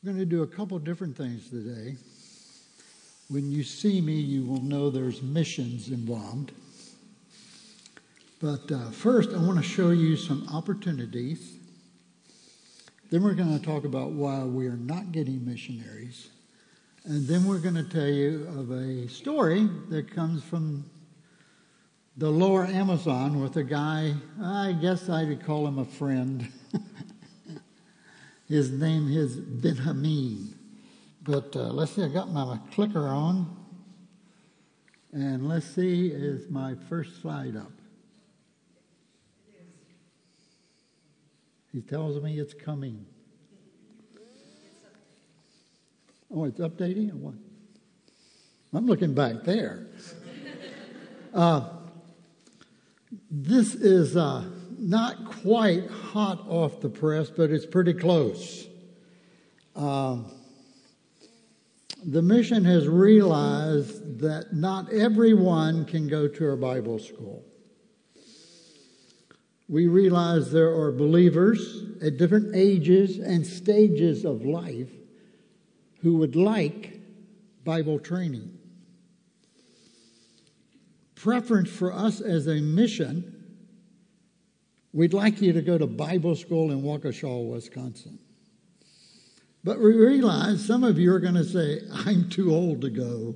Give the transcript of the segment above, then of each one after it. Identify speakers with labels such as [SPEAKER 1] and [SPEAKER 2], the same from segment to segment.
[SPEAKER 1] We're going to do a couple different things today. When you see me, you will know there's missions involved. But uh, first, I want to show you some opportunities. Then we're going to talk about why we are not getting missionaries. And then we're going to tell you of a story that comes from the lower Amazon with a guy, I guess I'd call him a friend. His name is Benjamin. But uh, let's see, I got my clicker on. And let's see, is my first slide up? He tells me it's coming. Oh, it's updating what? I'm looking back there. Uh, this is uh, not quite hot off the press, but it's pretty close. Uh, the mission has realized that not everyone can go to a Bible school. We realize there are believers at different ages and stages of life who would like Bible training. Preference for us as a mission We'd like you to go to Bible school in Waukesha, Wisconsin. But we realize some of you are going to say, I'm too old to go.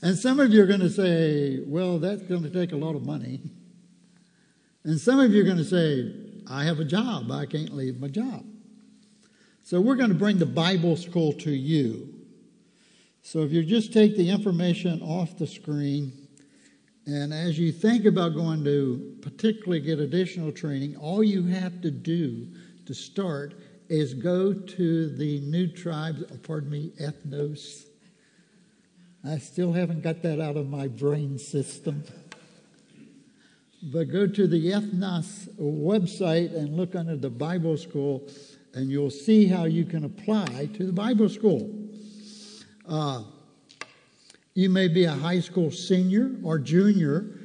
[SPEAKER 1] And some of you are going to say, well, that's going to take a lot of money. And some of you are going to say, I have a job. I can't leave my job. So we're going to bring the Bible school to you. So if you just take the information off the screen, and as you think about going to particularly get additional training, all you have to do to start is go to the new tribes, oh, pardon me, ethnos. I still haven't got that out of my brain system. But go to the ethnos website and look under the Bible school, and you'll see how you can apply to the Bible school. Uh, you may be a high school senior or junior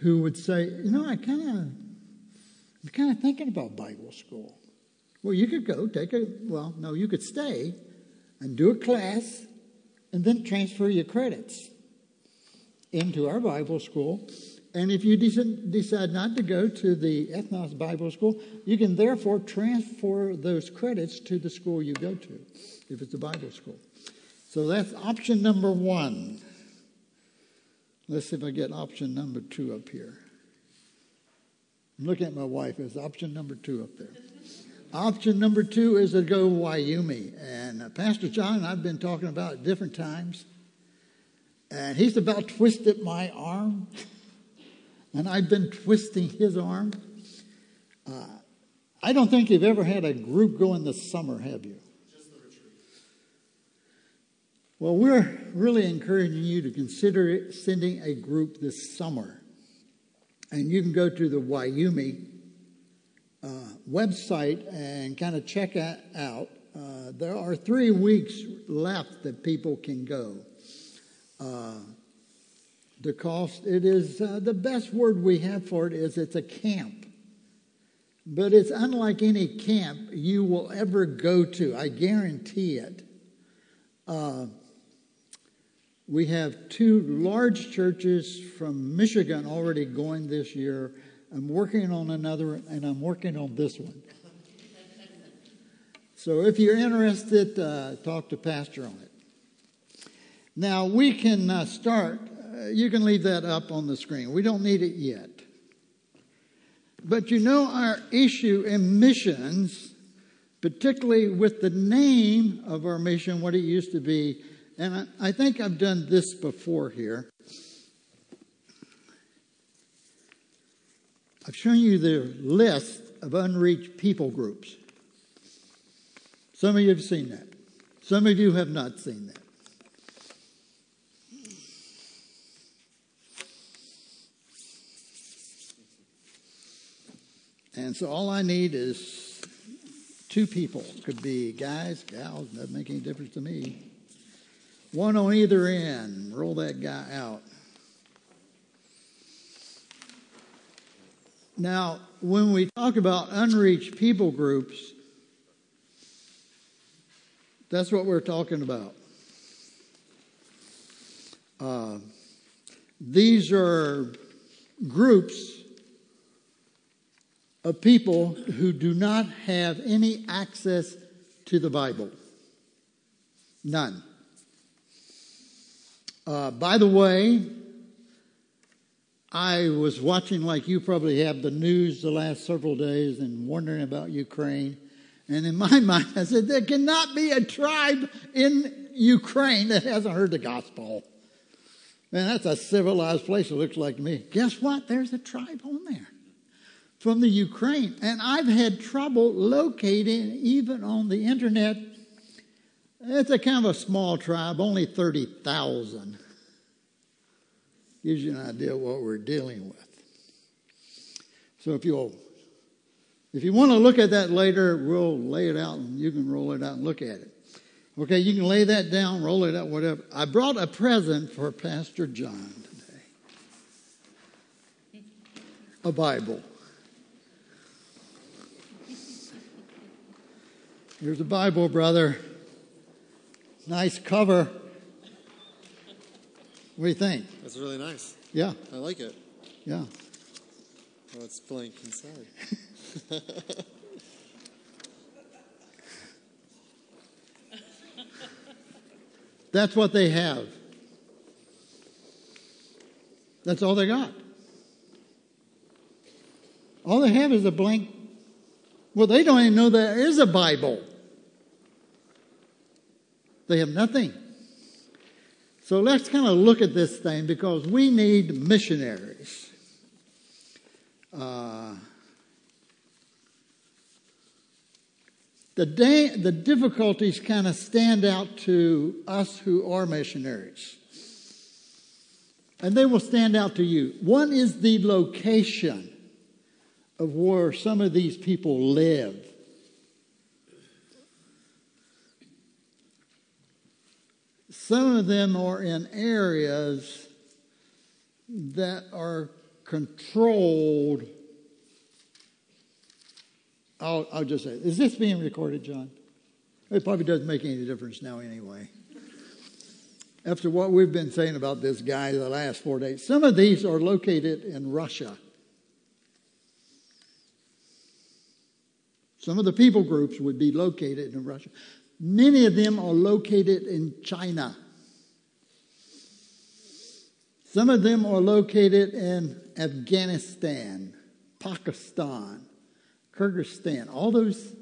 [SPEAKER 1] who would say, you know, I kind of, I'm kind of thinking about Bible school. Well, you could go take a, well, no, you could stay and do a class and then transfer your credits into our Bible school. And if you decide not to go to the Ethnos Bible School, you can therefore transfer those credits to the school you go to, if it's a Bible school. So that's option number one. Let's see if I get option number two up here. I'm looking at my wife. It's option number two up there. option number two is to go to Wyoming. And uh, Pastor John and I've been talking about at different times. And he's about twisted my arm. and I've been twisting his arm. Uh, I don't think you've ever had a group go in the summer, have you? Well, we're really encouraging you to consider sending a group this summer. And you can go to the Wyoming uh, website and kind of check out. Uh, there are three weeks left that people can go. Uh, the cost, it is uh, the best word we have for it is it's a camp. But it's unlike any camp you will ever go to. I guarantee it. We have two large churches from Michigan already going this year. I'm working on another, and I'm working on this one. So if you're interested, uh, talk to Pastor on it. Now we can uh, start. Uh, you can leave that up on the screen. We don't need it yet. But you know, our issue in missions, particularly with the name of our mission, what it used to be, and I, I think I've done this before here. I've shown you the list of unreached people groups. Some of you have seen that. Some of you have not seen that. And so all I need is two people. Could be guys, gals, doesn't make any difference to me. One on either end. Roll that guy out. Now, when we talk about unreached people groups, That's what we're talking about. Uh, these are groups of people who do not have any access to the Bible. None. Uh, by the way, I was watching, like you probably have, the news the last several days and wondering about Ukraine. And in my mind, I said, there cannot be a tribe in Ukraine that hasn't heard the gospel. Man, that's a civilized place, it looks like to me. Guess what? There's a tribe on there from the Ukraine. And I've had trouble locating, even on the internet. It's a kind of a small tribe, only 30,000. Gives you an idea of what we're dealing with. So if you'll if you want to look at that later, we'll lay it out and you can roll it out and look at it. Okay, you can lay that down, roll it out, whatever. I brought a present for Pastor John today a Bible. Here's a Bible, brother. Nice cover. What do you think?
[SPEAKER 2] That's really nice.
[SPEAKER 1] Yeah.
[SPEAKER 2] I like it.
[SPEAKER 1] Yeah.
[SPEAKER 2] Oh, it's blank inside.
[SPEAKER 1] That's what they have. That's all they got. All they have is a blank. Well, they don't even know there is a Bible. They have nothing. So let's kind of look at this thing because we need missionaries. Uh, the, the difficulties kind of stand out to us who are missionaries. And they will stand out to you. One is the location of where some of these people live. Some of them are in areas that are controlled. I'll, I'll just say, is this being recorded, John? It probably doesn't make any difference now, anyway. After what we've been saying about this guy the last four days, some of these are located in Russia. Some of the people groups would be located in Russia. Many of them are located in China. Some of them are located in Afghanistan, Pakistan, Kyrgyzstan, all those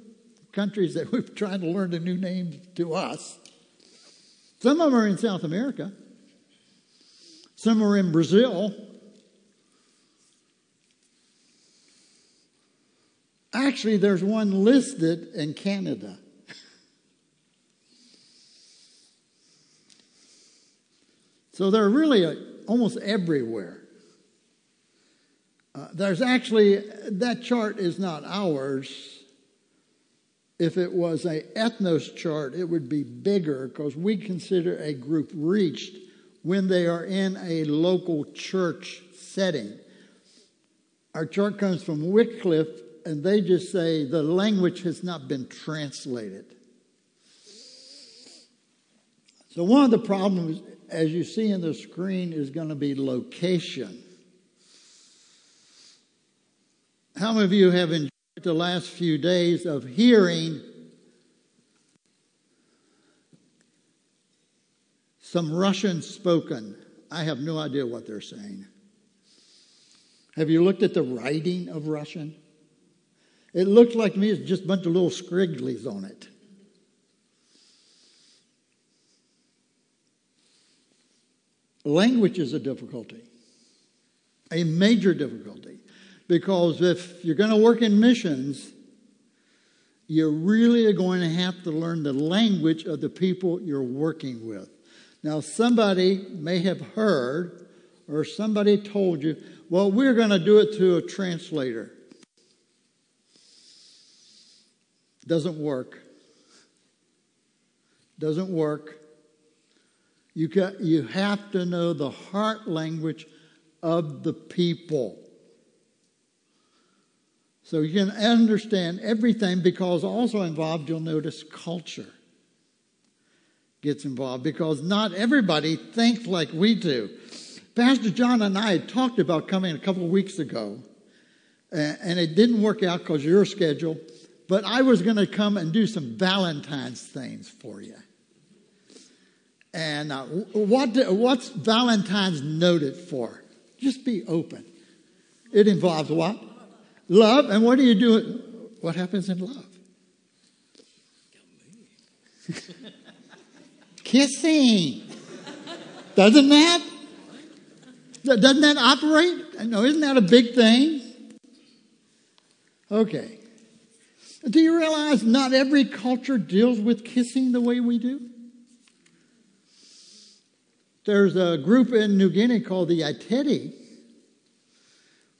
[SPEAKER 1] countries that we've tried to learn the new names to us. Some of them are in South America. Some are in Brazil. Actually, there's one listed in Canada. So they're really uh, almost everywhere. Uh, there's actually, that chart is not ours. If it was a ethnos chart, it would be bigger because we consider a group reached when they are in a local church setting. Our chart comes from Wycliffe, and they just say the language has not been translated. So, one of the problems as you see in the screen, is going to be location. How many of you have enjoyed the last few days of hearing some Russian spoken? I have no idea what they're saying. Have you looked at the writing of Russian? It looks like to me it's just a bunch of little scrigglies on it. Language is a difficulty, a major difficulty, because if you're going to work in missions, you really are going to have to learn the language of the people you're working with. Now, somebody may have heard or somebody told you, well, we're going to do it through a translator. Doesn't work. Doesn't work. You, got, you have to know the heart language of the people. So you can understand everything because also involved, you'll notice culture. gets involved because not everybody thinks like we do. Pastor John and I talked about coming a couple of weeks ago, and it didn't work out because your schedule, but I was going to come and do some Valentine's things for you. And uh, what, what's Valentine's noted for? Just be open. It involves what? Love. And what do you do? What happens in love? Kissing. Doesn't that? Doesn't that operate? No, isn't that a big thing? Okay. Do you realize not every culture deals with kissing the way we do? There's a group in New Guinea called the Iteti.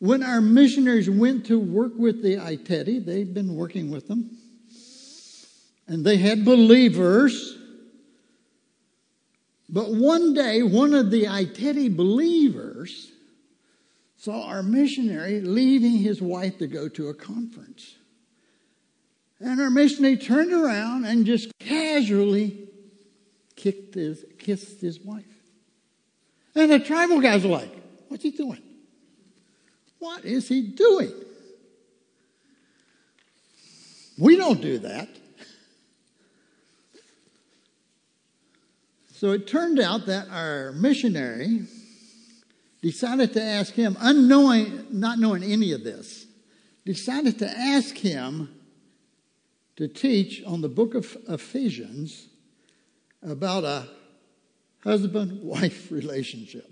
[SPEAKER 1] When our missionaries went to work with the Iteti, they've been working with them, and they had believers. But one day, one of the Iteti believers saw our missionary leaving his wife to go to a conference. And our missionary turned around and just casually kicked his, kissed his wife. And the tribal guys are like, What's he doing? What is he doing? We don't do that. So it turned out that our missionary decided to ask him, unknowing, not knowing any of this, decided to ask him to teach on the book of Ephesians about a husband wife relationship.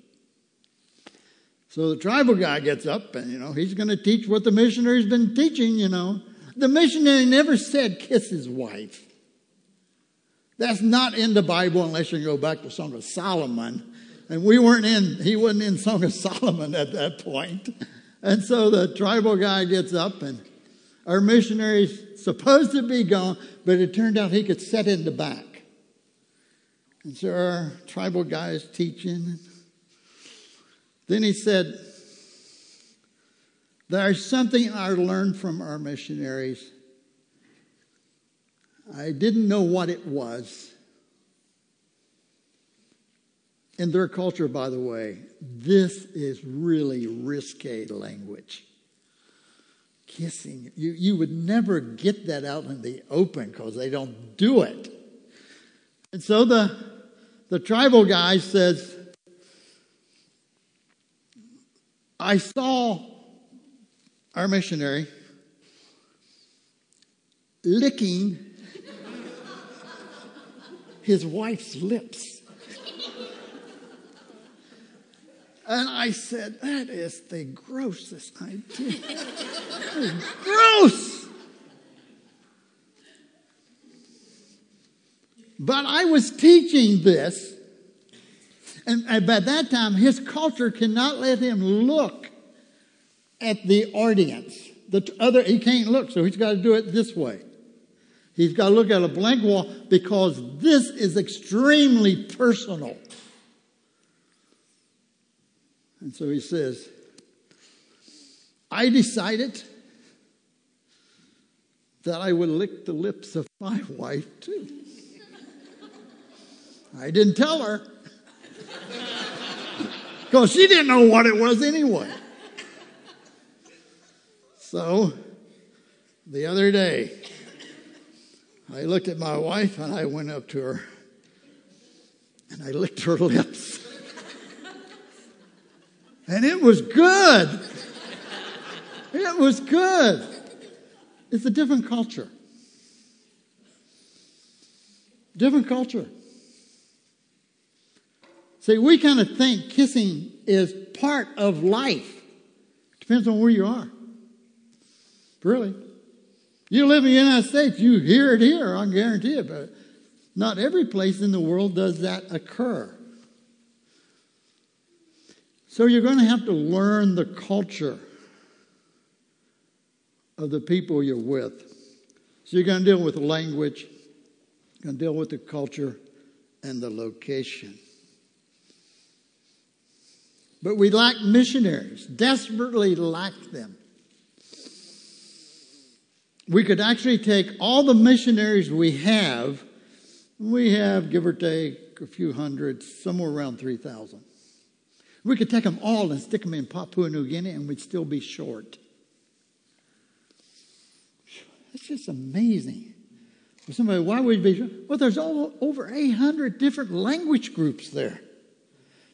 [SPEAKER 1] So the tribal guy gets up and, you know, he's going to teach what the missionary's been teaching, you know. The missionary never said kiss his wife. That's not in the Bible unless you go back to Song of Solomon. And we weren't in, he wasn't in Song of Solomon at that point. And so the tribal guy gets up and our missionary's supposed to be gone, but it turned out he could set in the back. And so our tribal guy is teaching. Then he said, There's something I learned from our missionaries. I didn't know what it was. In their culture, by the way, this is really risque language. Kissing. You, you would never get that out in the open because they don't do it. And so the, the tribal guy says, I saw our missionary licking his wife's lips. And I said, That is the grossest idea. gross. But I was teaching this, and, by that time, his culture cannot let him look at the audience. The other, he can't look, so he's got to do it this way. He's got to look at a blank wall because this is extremely personal. And so he says, I decided that I would lick the lips of my wife too. I didn't tell her. Because she didn't know what it was anyway. So, the other day, I looked at my wife and I went up to her and I licked her lips. and it was good. It was good. It's a different culture. Different culture. See, we kind of think kissing is part of life. Depends on where you are. Really. You live in the United States, you hear it here, I guarantee it, but not every place in the world does that occur. So you're going to have to learn the culture of the people you're with. So you're going to deal with language, you're going to deal with the culture and the location. But we lack missionaries, desperately lack them. We could actually take all the missionaries we have We have, give or take, a few hundred, somewhere around 3,000. We could take them all and stick them in Papua New Guinea and we'd still be short. That's just amazing. Somebody, why would we be? Well, there's all, over 800 different language groups there.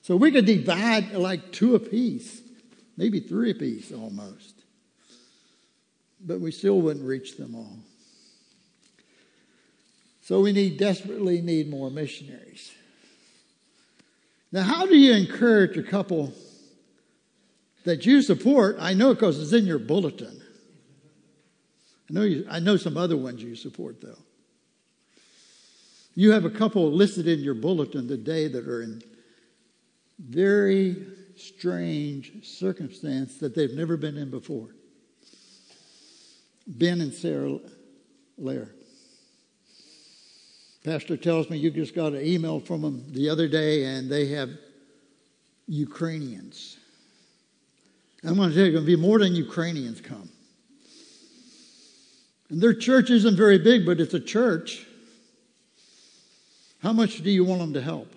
[SPEAKER 1] So we could divide like two apiece, maybe three apiece almost. But we still wouldn't reach them all. So we need desperately need more missionaries. Now, how do you encourage a couple that you support? I know because it's in your bulletin. I know, you, I know some other ones you support, though. You have a couple listed in your bulletin today that are in very strange circumstance that they've never been in before. Ben and Sarah Lair. Pastor tells me you just got an email from them the other day, and they have Ukrainians. I'm going to tell you, going to be more than Ukrainians come. And their church isn't very big, but it's a church. How much do you want them to help?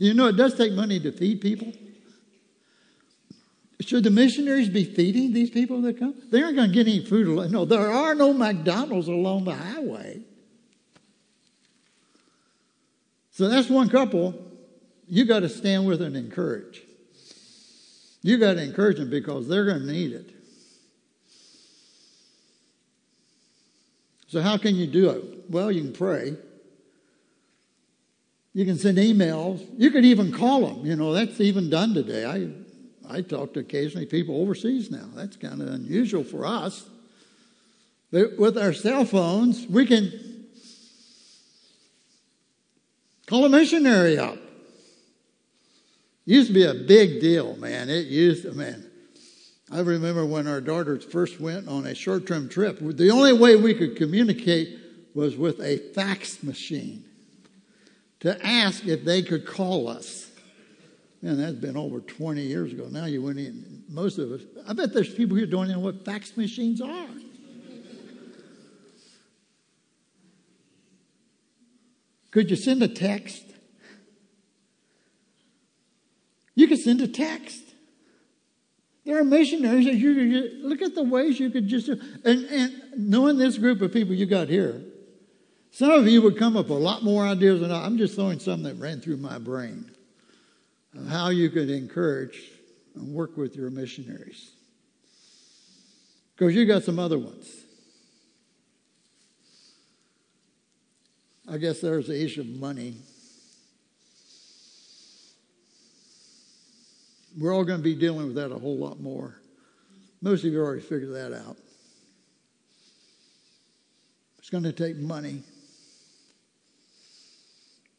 [SPEAKER 1] You know, it does take money to feed people. Should the missionaries be feeding these people that come? They aren't going to get any food. No, there are no McDonald's along the highway. So that's one couple you got to stand with and encourage. You got to encourage them because they're going to need it. So, how can you do it? Well, you can pray. You can send emails. You could even call them. You know, that's even done today. I, I talk to occasionally people overseas now. That's kind of unusual for us. But with our cell phones, we can call a missionary up. Used to be a big deal, man. It used to, man. I remember when our daughters first went on a short term trip, the only way we could communicate was with a fax machine to ask if they could call us. Man, that's been over 20 years ago. Now you went in, most of us, I bet there's people here don't even know what fax machines are. Could you send a text? You could send a text. There are missionaries that you could look at the ways you could just and, and knowing this group of people you got here, some of you would come up with a lot more ideas than I. I'm just throwing some that ran through my brain of how you could encourage and work with your missionaries. Because you got some other ones. I guess there's the issue of money. We're all going to be dealing with that a whole lot more. Most of you already figured that out. It's going to take money.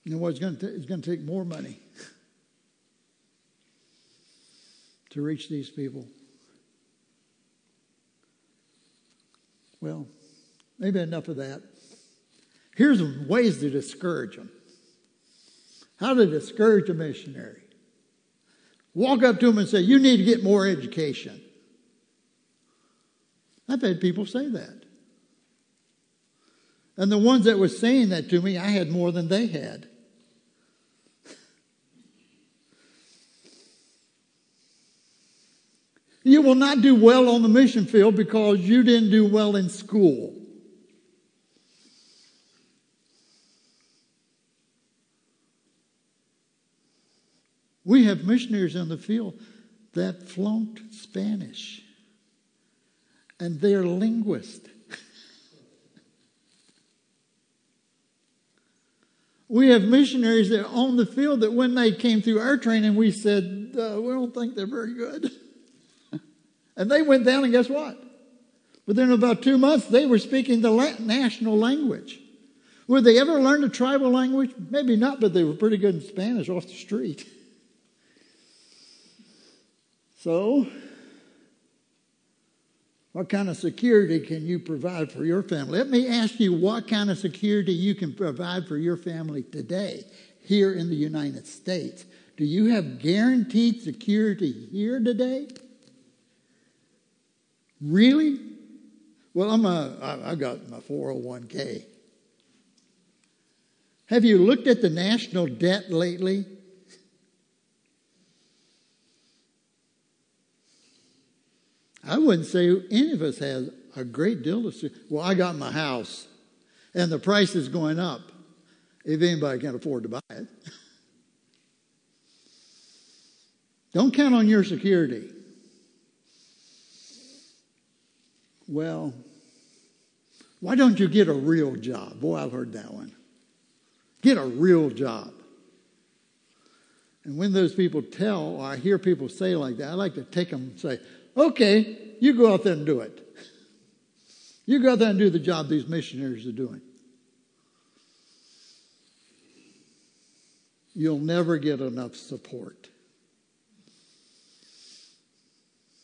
[SPEAKER 1] You know what? It's going to, it's going to take more money to reach these people. Well, maybe enough of that. Here's ways to discourage them. How to discourage a missionary. Walk up to them and say, You need to get more education. I've had people say that. And the ones that were saying that to me, I had more than they had. You will not do well on the mission field because you didn't do well in school. We have missionaries in the field that flunked Spanish, and they're linguists. we have missionaries that on the field that when they came through our training, we said, uh, we don't think they're very good. and they went down, and guess what? Within about two months, they were speaking the national language. Would they ever learn a tribal language? Maybe not, but they were pretty good in Spanish off the street. So, what kind of security can you provide for your family? Let me ask you what kind of security you can provide for your family today here in the United States. Do you have guaranteed security here today? Really? Well, I'm a, I, I got my 401k. Have you looked at the national debt lately? I wouldn't say any of us has a great deal of. Well, I got my house, and the price is going up. If anybody can afford to buy it, don't count on your security. Well, why don't you get a real job? Boy, I've heard that one. Get a real job. And when those people tell, or I hear people say like that, I like to take them and say, okay, you go out there and do it. You go out there and do the job these missionaries are doing. You'll never get enough support.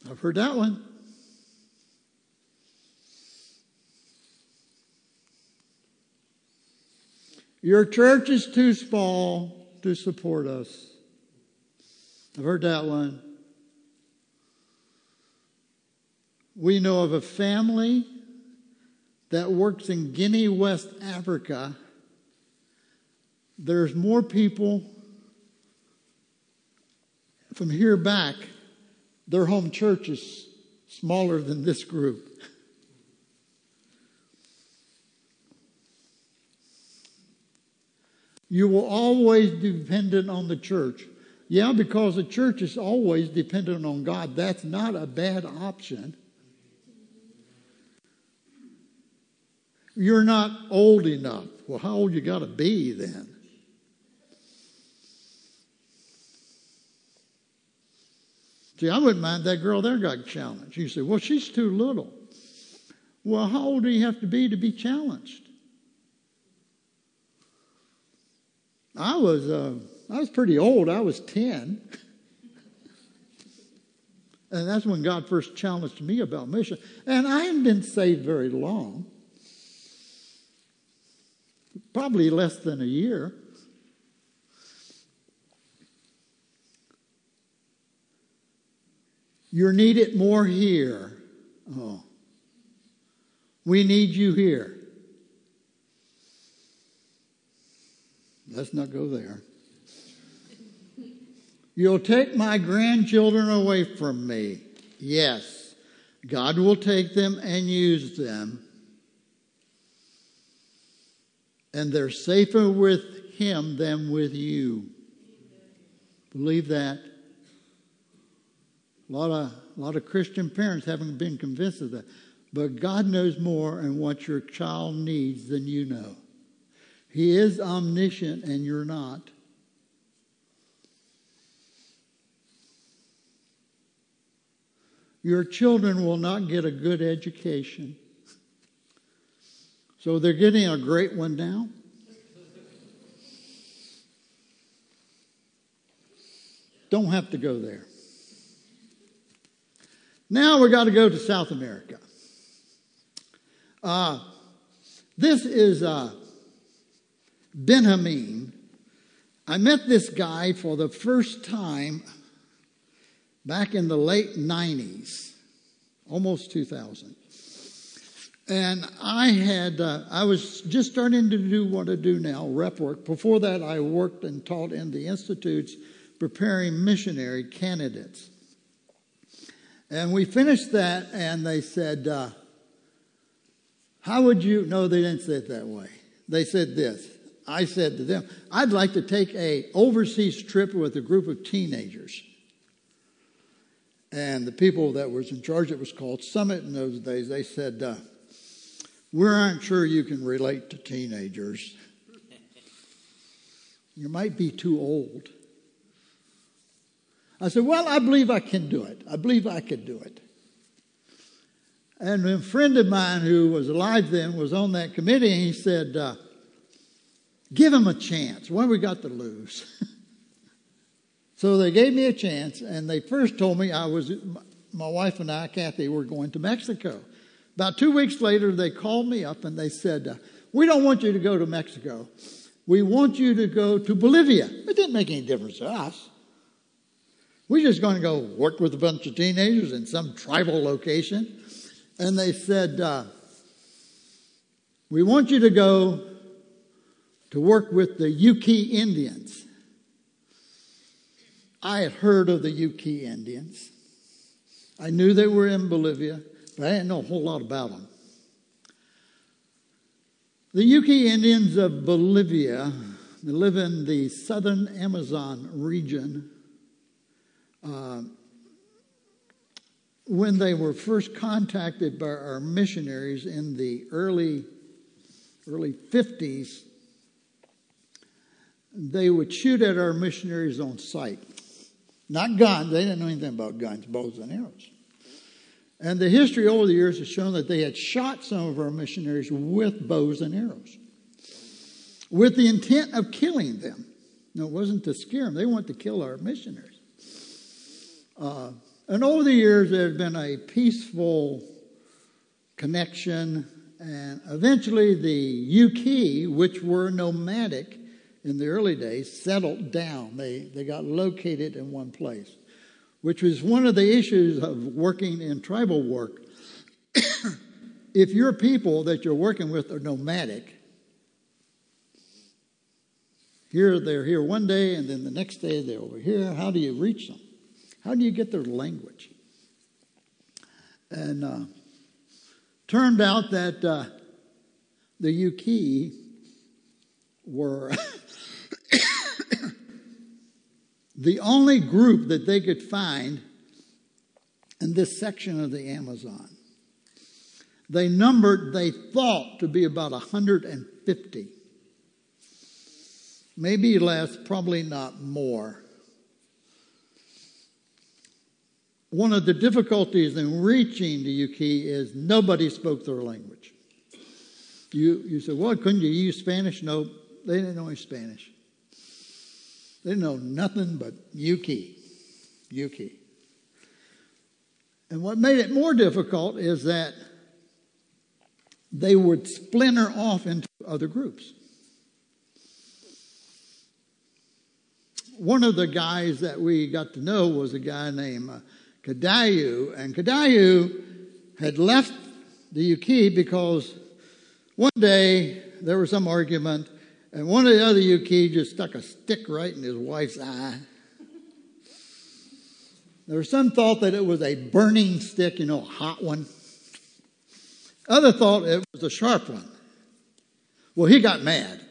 [SPEAKER 1] I've heard that one. Your church is too small to support us. I've heard that one. We know of a family that works in Guinea, West Africa. There's more people from here back. Their home church is smaller than this group. You will always dependent on the church. Yeah, because the church is always dependent on God. That's not a bad option. You're not old enough. Well, how old you got to be then? See, I wouldn't mind that girl there got challenged. You say, well, she's too little. Well, how old do you have to be to be challenged? I was, uh, I was pretty old. I was 10. and that's when God first challenged me about mission. And I hadn't been saved very long. Probably less than a year. You're needed more here. Oh. We need you here. Let's not go there. You'll take my grandchildren away from me. Yes, God will take them and use them. And they're safer with Him than with you. Believe that. A lot of, a lot of Christian parents haven't been convinced of that. But God knows more and what your child needs than you know. He is omniscient and you're not. Your children will not get a good education. So they're getting a great one now. Don't have to go there. Now we've got to go to South America. Uh, this is uh, Benjamin. I met this guy for the first time back in the late 90s, almost 2000. And I had, uh, I was just starting to do what I do now, rep work. Before that, I worked and taught in the institutes preparing missionary candidates. And we finished that, and they said, uh, How would you? No, they didn't say it that way. They said this I said to them, I'd like to take a overseas trip with a group of teenagers. And the people that was in charge, it was called Summit in those days, they said, uh, we aren't sure you can relate to teenagers. You might be too old. I said, Well, I believe I can do it. I believe I could do it. And a friend of mine who was alive then was on that committee, and he said, uh, Give him a chance. What have we got to lose? so they gave me a chance, and they first told me I was, my wife and I, Kathy, were going to Mexico. About two weeks later, they called me up and they said, uh, We don't want you to go to Mexico. We want you to go to Bolivia. It didn't make any difference to us. We're just going to go work with a bunch of teenagers in some tribal location. And they said, uh, We want you to go to work with the Yuki Indians. I had heard of the Yuki Indians. I knew they were in Bolivia, but I didn't know a whole lot about them. The Yuki Indians of Bolivia live in the southern Amazon region. Uh, when they were first contacted by our missionaries in the early early 50s, they would shoot at our missionaries on sight. Not guns, they didn't know anything about guns, bows and arrows. And the history over the years has shown that they had shot some of our missionaries with bows and arrows with the intent of killing them. No, it wasn't to scare them, they wanted to kill our missionaries. Uh, and over the years, there had been a peaceful connection, and eventually the Yuki, which were nomadic in the early days, settled down. They, they got located in one place, which was one of the issues of working in tribal work. if your people that you're working with are nomadic, here they're here one day and then the next day they're over here, how do you reach them? How do you get their language? And uh, turned out that uh, the Yuki were the only group that they could find in this section of the Amazon. They numbered, they thought to be about 150. Maybe less, probably not more. One of the difficulties in reaching the Yuki is nobody spoke their language. You, you said, well, couldn't you use Spanish? No, they didn't know any Spanish. They know nothing but Yuki. Yuki. And what made it more difficult is that they would splinter off into other groups. One of the guys that we got to know was a guy named uh, Kadayu, and Kadayu had left the Yuki because one day there was some argument, and one of the other Yuki just stuck a stick right in his wife's eye. There was some thought that it was a burning stick, you know, a hot one. Other thought it was a sharp one. Well, he got mad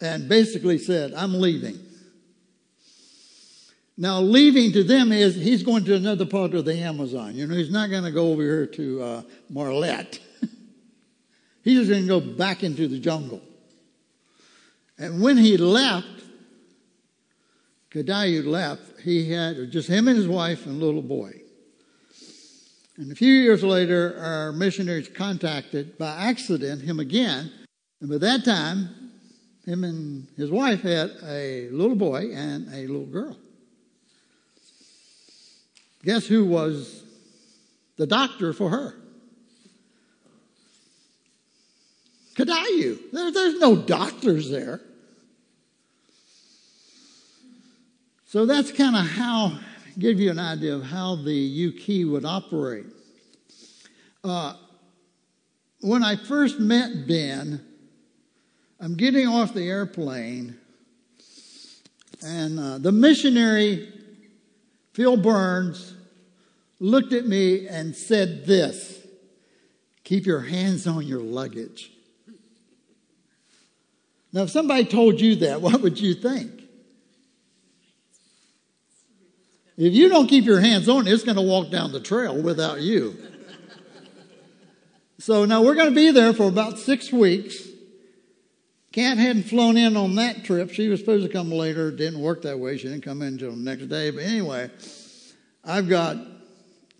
[SPEAKER 1] and basically said, I'm leaving. Now, leaving to them is he's going to another part of the Amazon. You know, he's not going to go over here to uh, Marlette. He's just going to go back into the jungle. And when he left, Kadayu left, he had just him and his wife and little boy. And a few years later, our missionaries contacted by accident him again. And by that time, him and his wife had a little boy and a little girl. Guess who was the doctor for her? Kadayu. There, there's no doctors there. So that's kind of how, give you an idea of how the Yuki would operate. Uh, when I first met Ben, I'm getting off the airplane, and uh, the missionary Phil Burns looked at me and said this Keep your hands on your luggage. Now, if somebody told you that, what would you think? If you don't keep your hands on it, it's going to walk down the trail without you. so now we're going to be there for about six weeks. Kat hadn't flown in on that trip. She was supposed to come later. It didn't work that way. She didn't come in until the next day. But anyway, I've got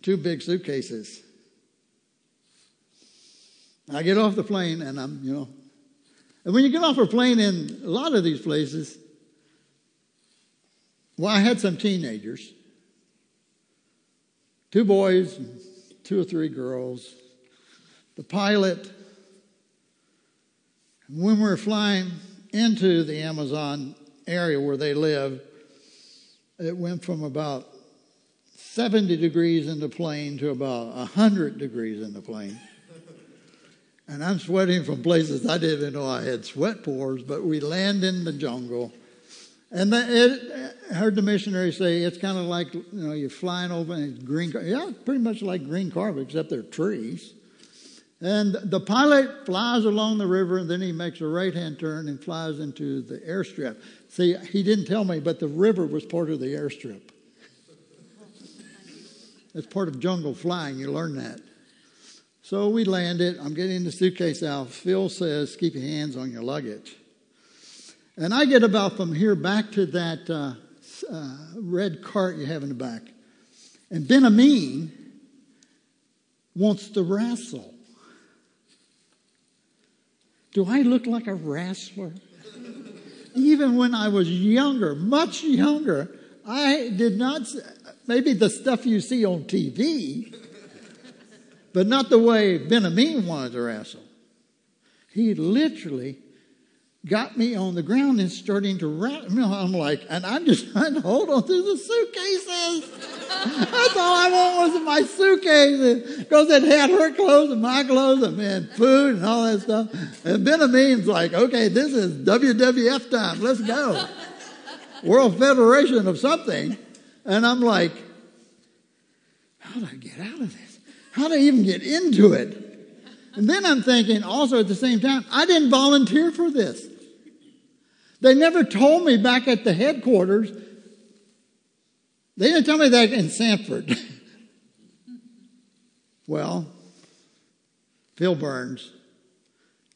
[SPEAKER 1] two big suitcases. I get off the plane and I'm, you know, and when you get off a plane in a lot of these places, well, I had some teenagers, two boys, two or three girls. The pilot when we were flying into the Amazon area where they live, it went from about 70 degrees in the plane to about 100 degrees in the plane. And I'm sweating from places I didn't know I had sweat pores, but we land in the jungle. And the, it, I heard the missionary say it's kind of like, you know, you're flying over and it's green, yeah, pretty much like green carpet, except they're trees. And the pilot flies along the river and then he makes a right hand turn and flies into the airstrip. See, he didn't tell me, but the river was part of the airstrip. That's part of jungle flying. You learn that. So we landed. I'm getting the suitcase out. Phil says, keep your hands on your luggage. And I get about from here back to that uh, uh, red cart you have in the back. And Ben Amin wants to wrestle. Do I look like a wrestler? Even when I was younger, much younger, I did not, maybe the stuff you see on TV, but not the way Ben Amin wanted to wrestle. He literally got me on the ground and starting to know, I'm like, and I'm just trying to hold on to the suitcases. That's all I want was my suitcases because it had her clothes and my clothes and man, food and all that stuff. And Ben Amin's like, okay, this is WWF time. Let's go. World Federation of something. And I'm like, how do I get out of this? How do I even get into it? And then I'm thinking also at the same time, I didn't volunteer for this. They never told me back at the headquarters. They didn't tell me that in Sanford. well, Phil Burns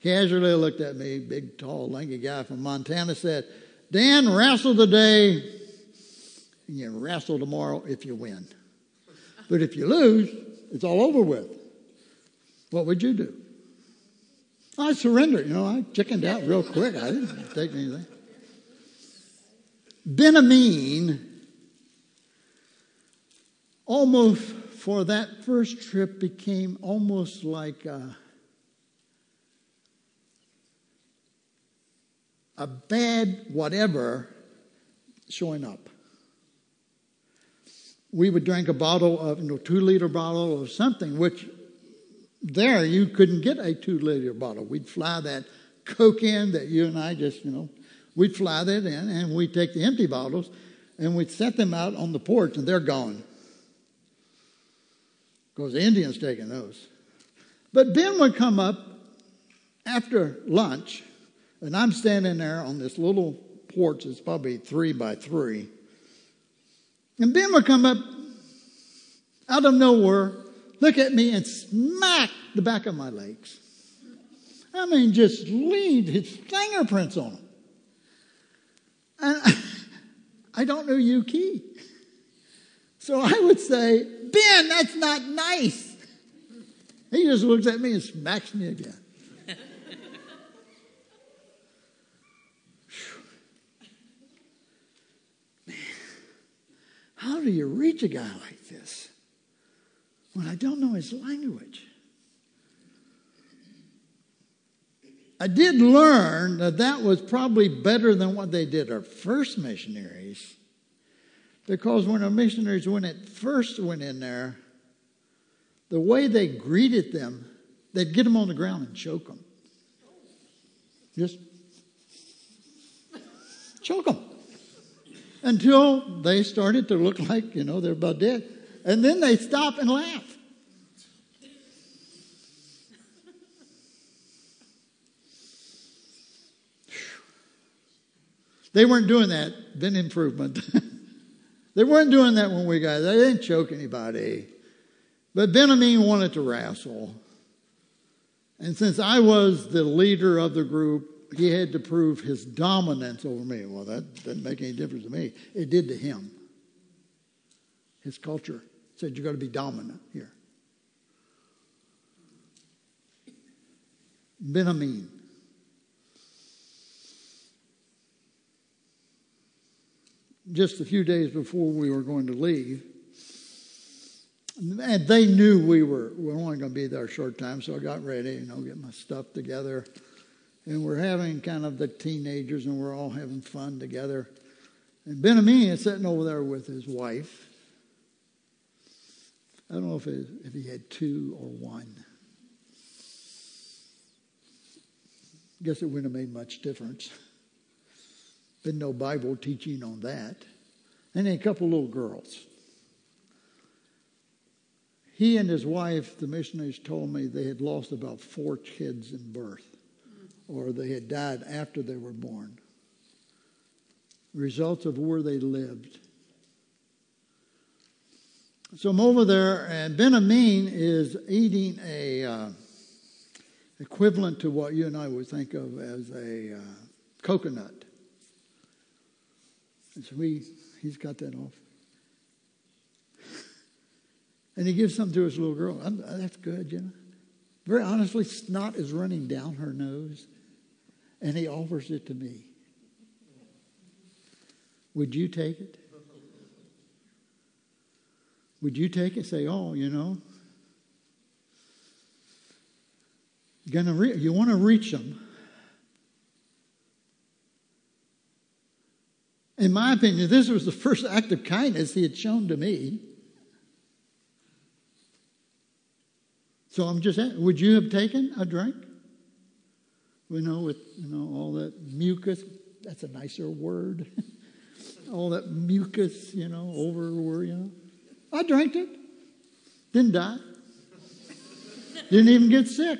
[SPEAKER 1] casually looked at me, big, tall, lanky guy from Montana, said, Dan, wrestle today, and you wrestle tomorrow if you win. But if you lose, it's all over with. What would you do? I surrendered. You know, I chickened out real quick. I didn't take anything. Ben Amin, almost for that first trip, became almost like a, a bad whatever showing up. We would drink a bottle of, you know, two liter bottle of something, which there you couldn't get a two liter bottle. We'd fly that Coke in that you and I just, you know, We'd fly that in and we'd take the empty bottles and we'd set them out on the porch and they're gone. Because the Indians taking those. But Ben would come up after lunch and I'm standing there on this little porch, it's probably three by three. And Ben would come up out of nowhere, look at me, and smack the back of my legs. I mean, just leave his fingerprints on them. And I don't know Yuki. So I would say, Ben, that's not nice. He just looks at me and smacks me again. How do you reach a guy like this when I don't know his language? I did learn that that was probably better than what they did our first missionaries. Because when our missionaries, when it first went in there, the way they greeted them, they'd get them on the ground and choke them. Just choke them. Until they started to look like, you know, they're about dead. And then they stop and laugh. They weren't doing that, then improvement. they weren't doing that when we got there. They didn't choke anybody. But Benjamin wanted to wrestle. And since I was the leader of the group, he had to prove his dominance over me. Well, that didn't make any difference to me. It did to him. His culture said, You've got to be dominant here. Ben Amin. just a few days before we were going to leave. And they knew we were, we were only going to be there a short time, so I got ready, you know, get my stuff together. And we're having kind of the teenagers, and we're all having fun together. And Ben Amin is sitting over there with his wife. I don't know if, it, if he had two or one. Guess it wouldn't have made much difference. Been no Bible teaching on that. And then a couple little girls. He and his wife, the missionaries told me they had lost about four kids in birth, or they had died after they were born. Results of where they lived. So I'm over there, and Ben Amin is eating a uh, equivalent to what you and I would think of as a uh, coconut. And so we, he's got that off. And he gives something to his little girl. I'm, that's good, you know. Very honestly, snot is running down her nose, and he offers it to me. Would you take it? Would you take it? Say, oh, you know, gonna re- you want to reach them. In my opinion, this was the first act of kindness he had shown to me. So I'm just asking, would you have taken a drink? You know, with you know all that mucus. That's a nicer word. all that mucus, you know, over where you know. I drank it. Didn't die. Didn't even get sick.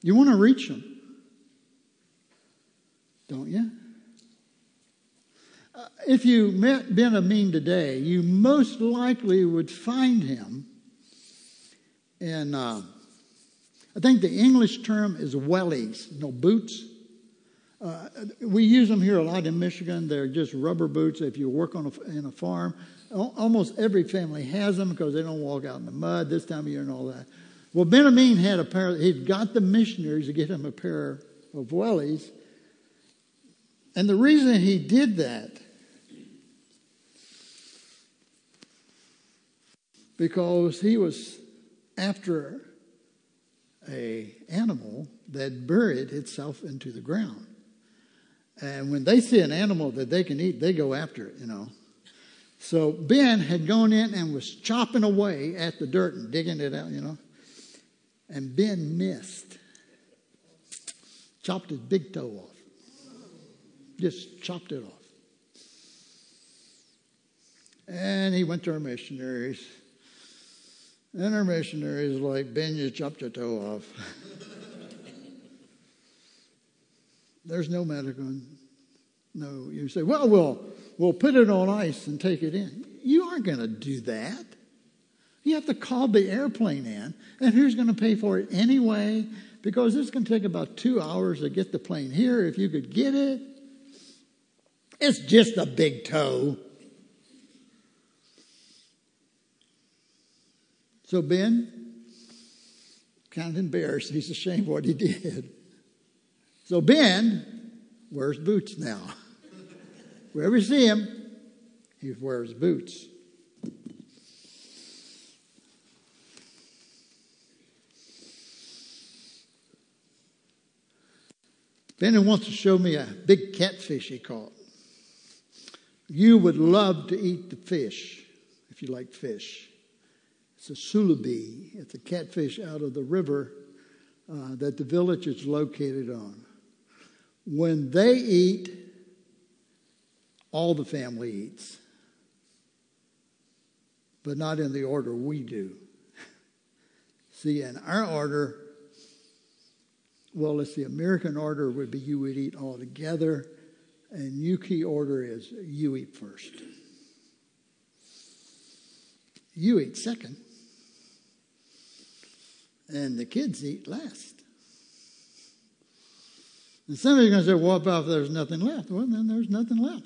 [SPEAKER 1] You want to reach them, don't you? If you met Ben Amin today, you most likely would find him in, uh, I think the English term is wellies, you know, boots. Uh, we use them here a lot in Michigan. They're just rubber boots. If you work on a, in a farm, almost every family has them because they don't walk out in the mud this time of year and all that. Well, Ben Amin had a pair, he'd got the missionaries to get him a pair of wellies. And the reason he did that, because he was after a animal that buried itself into the ground. And when they see an animal that they can eat, they go after it, you know. So Ben had gone in and was chopping away at the dirt and digging it out, you know and Ben missed. Chopped his big toe off. Just chopped it off. And he went to our missionaries. And our missionaries like, Ben, you chopped your toe off. There's no medical. No, you say, well, we'll, we'll put it on ice and take it in. You aren't going to do that. You have to call the airplane in, and who's going to pay for it anyway? Because it's going to take about two hours to get the plane here if you could get it. It's just a big toe. So Ben, kind of embarrassed. He's ashamed of what he did. So Ben wears boots now. Wherever you see him, he wears boots. Benny wants to show me a big catfish he caught. You would love to eat the fish if you like fish. It's a sulubi. It's a catfish out of the river uh, that the village is located on. When they eat, all the family eats, but not in the order we do. See, in our order, well, it's the American order would be you would eat all together, and Yuki order is you eat first. You eat second, and the kids eat last. And some of you are going to say, well, about if there's nothing left? Well, then there's nothing left.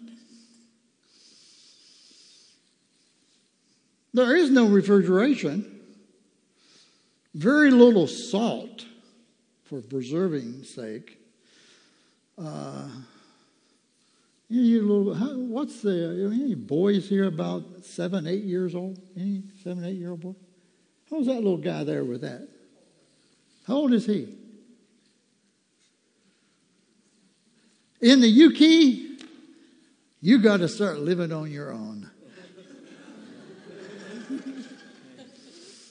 [SPEAKER 1] There is no refrigeration, very little salt for preserving sake. Uh, you little, how, what's the, any boys here about seven, eight years old? Any seven, eight year old boy? How's that little guy there with that? How old is he? In the Yuki, you got to start living on your own.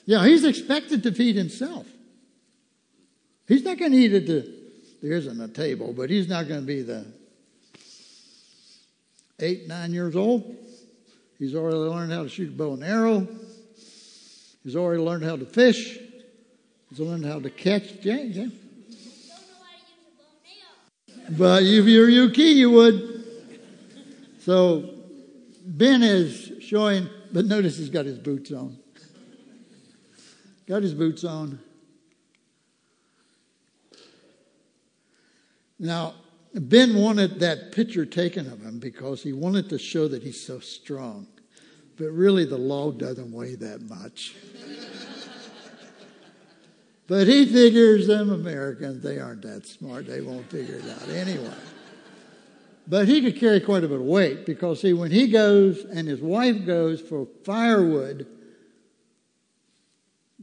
[SPEAKER 1] yeah, he's expected to feed himself. He's not going to eat at the, there isn't a table, but he's not going to be the eight, nine years old. He's already learned how to shoot a bow and arrow. He's already learned how to fish. He's learned how to catch. James, yeah. But if you're Yuki, you would. So Ben is showing, but notice he's got his boots on. Got his boots on. Now, Ben wanted that picture taken of him because he wanted to show that he's so strong. But really, the law doesn't weigh that much. But he figures them Americans, they aren't that smart. They won't figure it out anyway. But he could carry quite a bit of weight because, see, when he goes and his wife goes for firewood,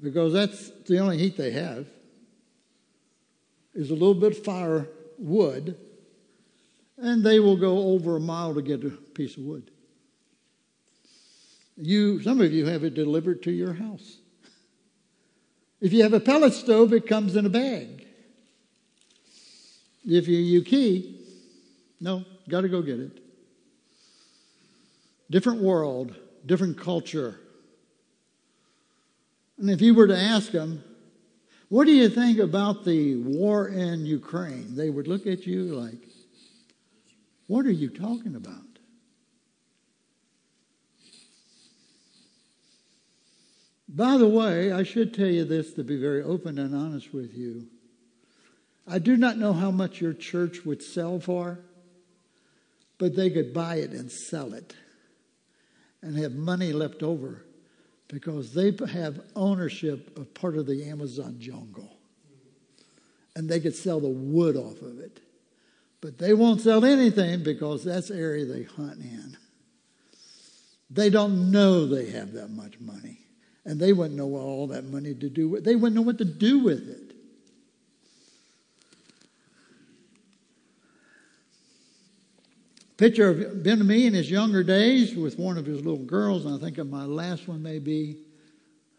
[SPEAKER 1] because that's the only heat they have, is a little bit of firewood, and they will go over a mile to get a piece of wood. You, some of you have it delivered to your house. If you have a pellet stove, it comes in a bag. If you Yuki, no, got to go get it. Different world, different culture. And if you were to ask them, what do you think about the war in Ukraine? They would look at you like, what are you talking about? By the way, I should tell you this to be very open and honest with you. I do not know how much your church would sell for, but they could buy it and sell it and have money left over because they have ownership of part of the Amazon jungle. And they could sell the wood off of it. But they won't sell anything because that's the area they hunt in. They don't know they have that much money. And they wouldn't know all that money to do with they wouldn't know what to do with it. Picture of Ben me in his younger days with one of his little girls, and I think of my last one may be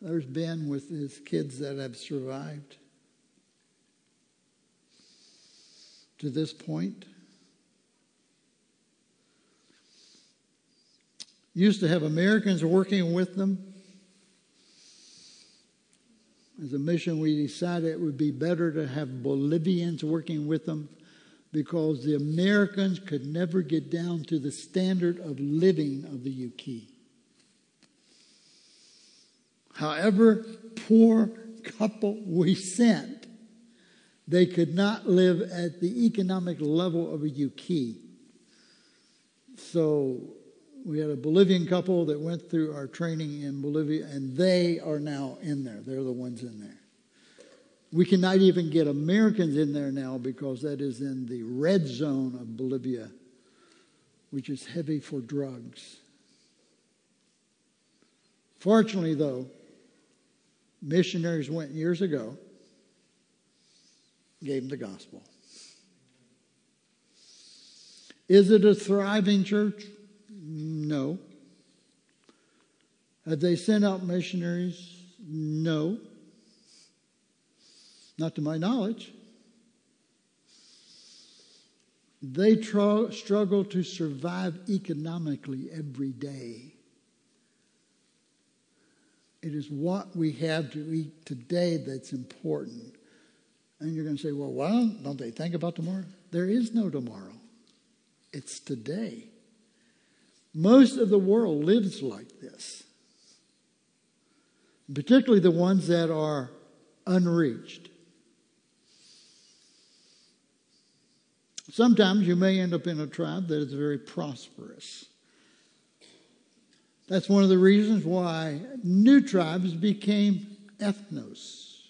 [SPEAKER 1] there's Ben with his kids that have survived to this point. Used to have Americans working with them. As a mission, we decided it would be better to have Bolivians working with them because the Americans could never get down to the standard of living of the Yuki. However, poor couple we sent, they could not live at the economic level of a Yuki. So we had a Bolivian couple that went through our training in Bolivia, and they are now in there. They're the ones in there. We cannot even get Americans in there now because that is in the red zone of Bolivia, which is heavy for drugs. Fortunately, though, missionaries went years ago, gave them the gospel. Is it a thriving church? No. Have they sent out missionaries? No. Not to my knowledge. They tr- struggle to survive economically every day. It is what we have to eat today that's important. And you're going to say, well, why don't, don't they think about tomorrow? There is no tomorrow, it's today. Most of the world lives like this, particularly the ones that are unreached. Sometimes you may end up in a tribe that is very prosperous. That's one of the reasons why new tribes became ethnos.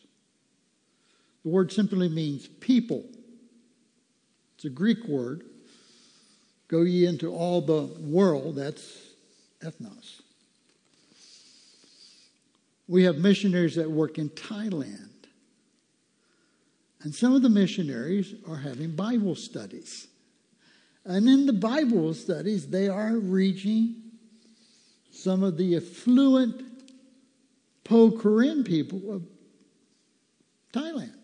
[SPEAKER 1] The word simply means people. It's a Greek word. Go ye into all the world, that's ethnos. We have missionaries that work in Thailand. And some of the missionaries are having Bible studies. And in the Bible studies, they are reaching some of the affluent Pwo Karen people of Thailand.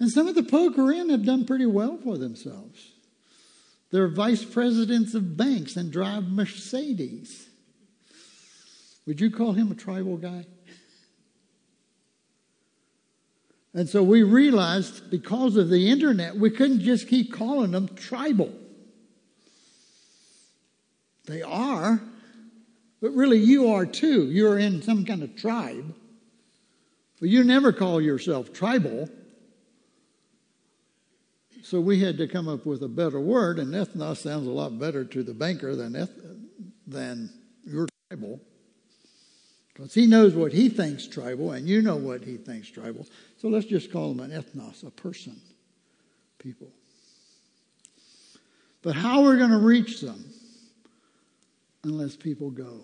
[SPEAKER 1] And some of the Pwo Karen have done pretty well for themselves. They're vice presidents of banks and drive Mercedes. Would you call him a tribal guy? And so we realized because of the internet, we couldn't just keep calling them tribal. They are, but really you are too. You're in some kind of tribe. But you never call yourself tribal. So we had to come up with a better word, and ethnos sounds a lot better to the banker than, eth- than your tribal. Because he knows what he thinks tribal, and you know what he thinks tribal. So let's just call him an ethnos, a person, people. But how are we're going to reach them unless people go?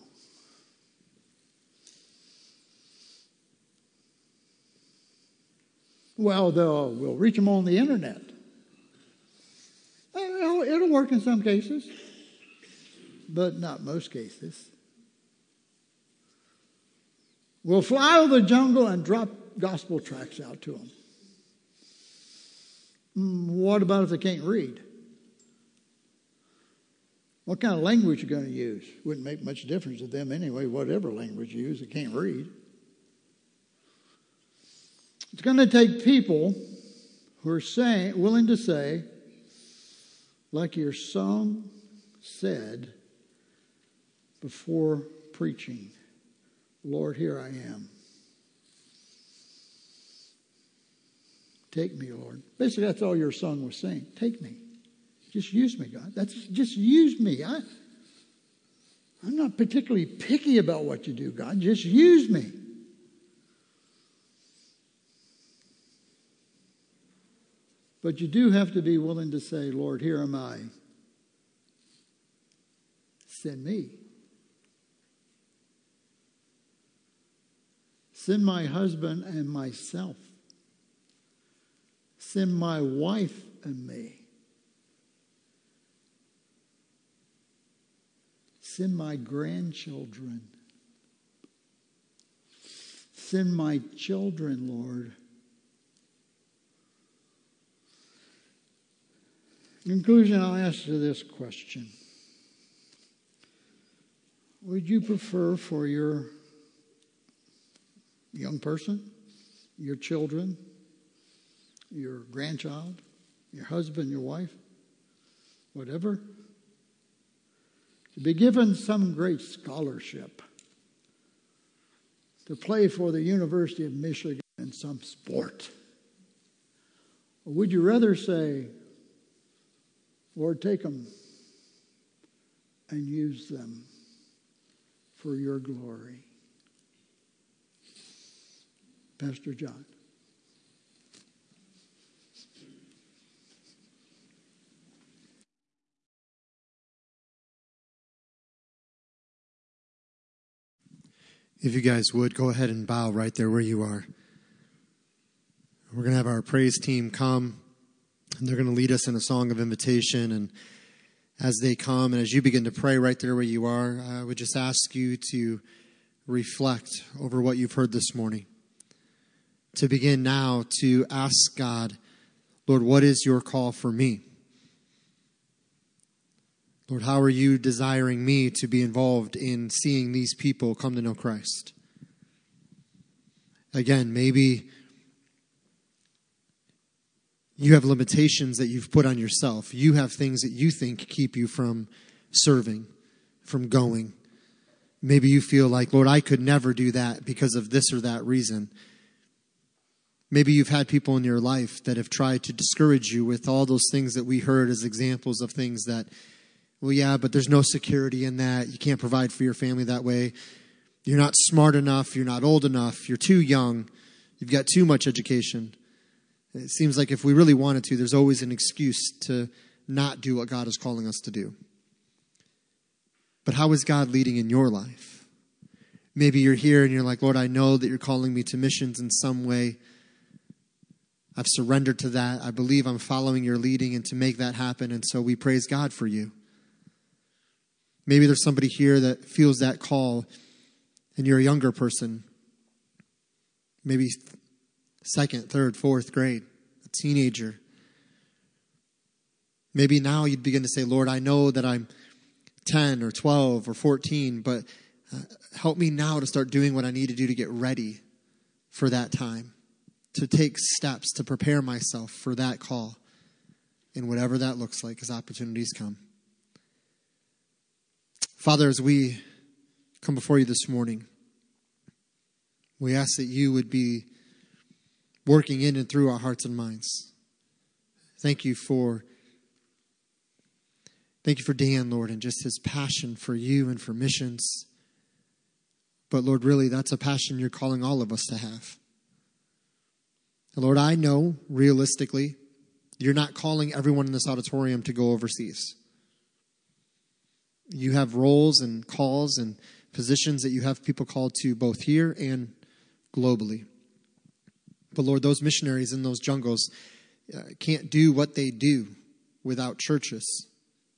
[SPEAKER 1] Well, we'll reach them on the internet. It'll, it'll work in some cases, but not most cases. We'll fly over the jungle and drop gospel tracts out to them. Mm, what about if they can't read? What kind of language are you going to use? Wouldn't make much difference to them anyway, whatever language you use, they can't read. It's going to take people who are saying, willing to say, like your song said before preaching, Lord, here I am. Take me, Lord. Basically, that's all your song was saying. Take me. Just use me, God. That's just use me. I, I'm not particularly picky about what you do, God. Just use me. But you do have to be willing to say, Lord, here am I. Send me. Send my husband and myself. Send my wife and me. Send my grandchildren. Send my children, Lord. In conclusion, I'll ask you this question Would you prefer for your young person, your children, your grandchild, your husband, your wife, whatever, to be given some great scholarship to play for the University of Michigan in some sport? Or would you rather say, Lord, take them and use them for your glory. Pastor John.
[SPEAKER 2] If you guys would, go ahead and bow right there where you are. We're going to have our praise team come and they're going to lead us in a song of invitation. And as they come and as you begin to pray right there where you are, I would just ask you to reflect over what you've heard this morning. To begin now to ask God, Lord, what is your call for me? Lord, how are you desiring me to be involved in seeing these people come to know Christ? Again, maybe you have limitations that you've put on yourself. You have things that you think keep you from serving, from going. Maybe you feel like, Lord, I could never do that because of this or that reason. Maybe you've had people in your life that have tried to discourage you with all those things that we heard as examples of things that, well, yeah, but there's no security in that. You can't provide for your family that way. You're not smart enough. You're not old enough. You're too young. You've got too much education. It seems like if we really wanted to, there's always an excuse to not do what God is calling us to do. But how is God leading in your life? Maybe you're here and you're like, Lord, I know that you're calling me to missions in some way. I've surrendered to that. I believe I'm following your leading and to make that happen. And so we praise God for you. Maybe there's somebody here that feels that call and you're a younger person. Maybe second, third, fourth grade. A teenager. Maybe now you'd begin to say, Lord, I know that I'm 10 or 12 or 14, but uh, help me now to start doing what I need to do to get ready for that time, to take steps to prepare myself for that call, and whatever that looks like as opportunities come. Father, as we come before you this morning, we ask that you would be working in and through our hearts and minds. Thank you for thank you for Dan, Lord, and just his passion for you and for missions. But Lord, really that's a passion you're calling all of us to have. And Lord, I know realistically you're not calling everyone in this auditorium to go overseas. You have roles and calls and positions that you have people called to both here and globally. But Lord, those missionaries in those jungles uh, can't do what they do without churches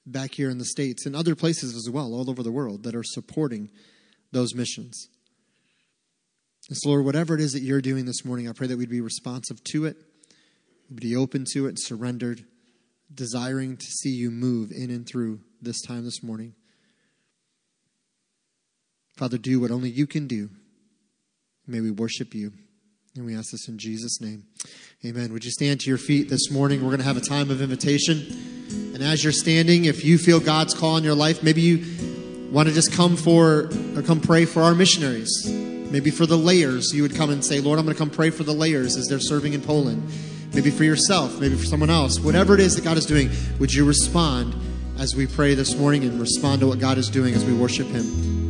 [SPEAKER 2] back here in the States and other places as well, all over the world, that are supporting those missions. And so, Lord, whatever it is that you're doing this morning, I pray that we'd be responsive to it, be open to it, surrendered, desiring to see you move in and through this time this morning. Father, do what only you can do. May we worship you. And we ask this in Jesus' name. Amen. Would you stand to your feet this morning? We're going to have a time of invitation. And as you're standing, if you feel God's call in your life, maybe you want to just come for or come pray for our missionaries. Maybe for the layers, you would come and say, Lord, I'm going to come pray for the layers as they're serving in Poland. Maybe for yourself, maybe for someone else. Whatever it is that God is doing, would you respond as we pray this morning and respond to what God is doing as we worship Him?